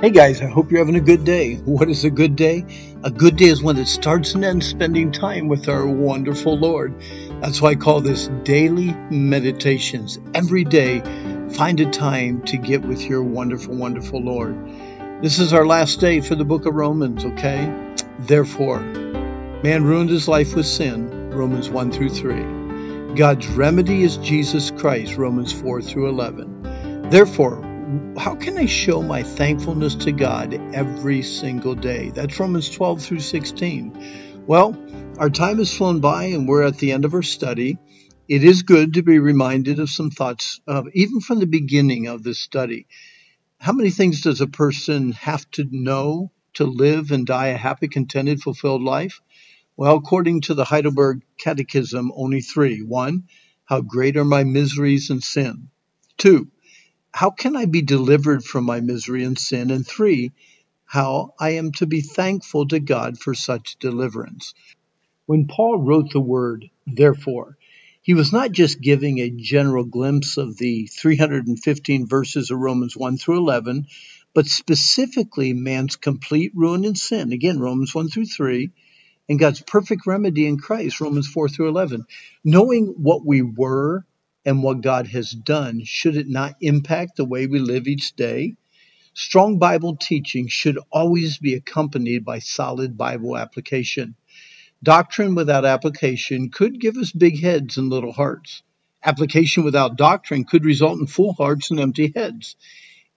Hey guys, I hope you're having a good day. What is a good day? A good day is one that starts and ends spending time with our wonderful Lord. That's why I call this daily meditations. Every day, find a time to get with your wonderful, wonderful Lord. This is our last day for the book of Romans, okay? Therefore, man ruined his life with sin, Romans 1 through 3. God's remedy is Jesus Christ, Romans 4 through 11. Therefore, how can I show my thankfulness to God every single day? That's Romans 12 through 16. Well, our time has flown by and we're at the end of our study. It is good to be reminded of some thoughts, uh, even from the beginning of this study. How many things does a person have to know to live and die a happy, contented, fulfilled life? Well, according to the Heidelberg Catechism, only three. One, how great are my miseries and sin. Two, how can I be delivered from my misery and sin? And three, how I am to be thankful to God for such deliverance. When Paul wrote the word, therefore, he was not just giving a general glimpse of the 315 verses of Romans 1 through 11, but specifically man's complete ruin and sin. Again, Romans 1 through 3, and God's perfect remedy in Christ, Romans 4 through 11. Knowing what we were and what God has done, should it not impact the way we live each day? Strong Bible teaching should always be accompanied by solid Bible application. Doctrine without application could give us big heads and little hearts. Application without doctrine could result in full hearts and empty heads.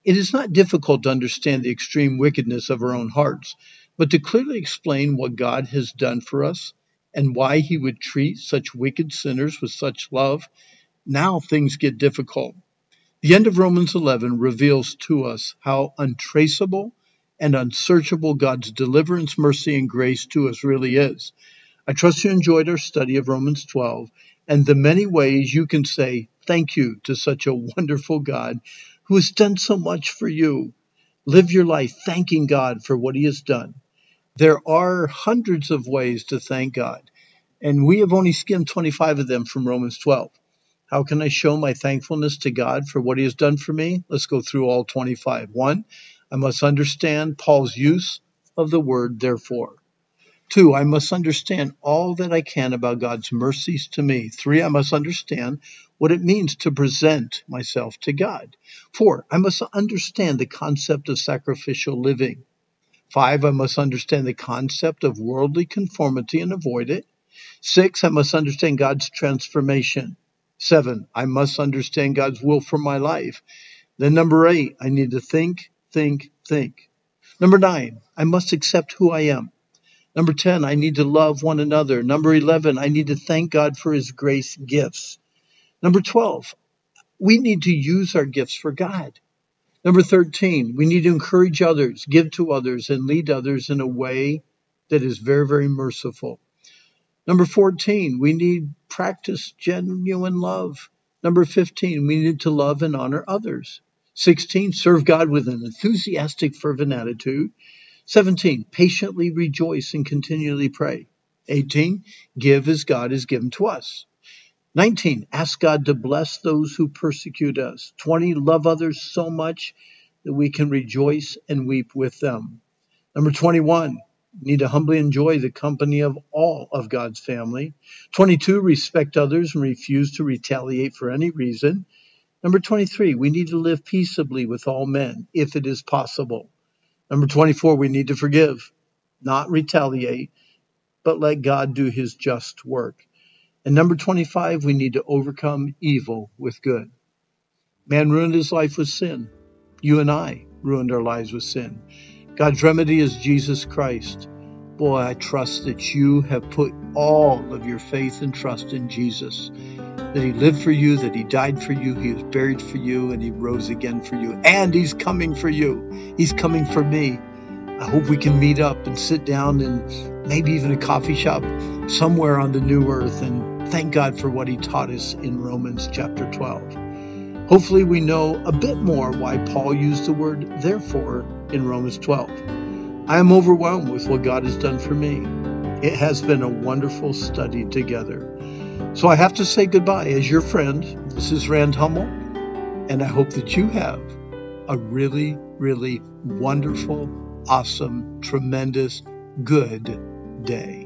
It is not difficult to understand the extreme wickedness of our own hearts, but to clearly explain what God has done for us and why he would treat such wicked sinners with such love now things get difficult. The end of Romans 11 reveals to us how untraceable and unsearchable God's deliverance, mercy, and grace to us really is. I trust you enjoyed our study of Romans 12 and the many ways you can say thank you to such a wonderful God who has done so much for you. Live your life thanking God for what He has done. There are hundreds of ways to thank God, and we have only skimmed 25 of them from Romans 12. How can I show my thankfulness to God for what He has done for me? Let's go through all 25. One, I must understand Paul's use of the word therefore. Two, I must understand all that I can about God's mercies to me. Three, I must understand what it means to present myself to God. Four, I must understand the concept of sacrificial living. Five, I must understand the concept of worldly conformity and avoid it. Six, I must understand God's transformation. Seven, I must understand God's will for my life. Then number eight, I need to think, think, think. Number nine, I must accept who I am. Number 10, I need to love one another. Number 11, I need to thank God for his grace gifts. Number 12, we need to use our gifts for God. Number 13, we need to encourage others, give to others, and lead others in a way that is very, very merciful. Number 14, we need practice genuine love. Number 15, we need to love and honor others. 16, serve God with an enthusiastic, fervent attitude. 17, patiently rejoice and continually pray. 18, give as God has given to us. 19, ask God to bless those who persecute us. 20, love others so much that we can rejoice and weep with them. Number 21, need to humbly enjoy the company of all of God's family. 22, respect others and refuse to retaliate for any reason. Number 23, we need to live peaceably with all men if it is possible. Number 24, we need to forgive, not retaliate, but let God do his just work. And number 25, we need to overcome evil with good. Man ruined his life with sin. You and I ruined our lives with sin. God's remedy is Jesus Christ. Boy, I trust that you have put all of your faith and trust in Jesus. That He lived for you, that He died for you, He was buried for you, and He rose again for you. And He's coming for you. He's coming for me. I hope we can meet up and sit down and maybe even a coffee shop somewhere on the new earth and thank God for what He taught us in Romans chapter 12. Hopefully, we know a bit more why Paul used the word therefore in Romans 12. I am overwhelmed with what God has done for me. It has been a wonderful study together. So I have to say goodbye as your friend. This is Rand Hummel, and I hope that you have a really, really wonderful, awesome, tremendous, good day.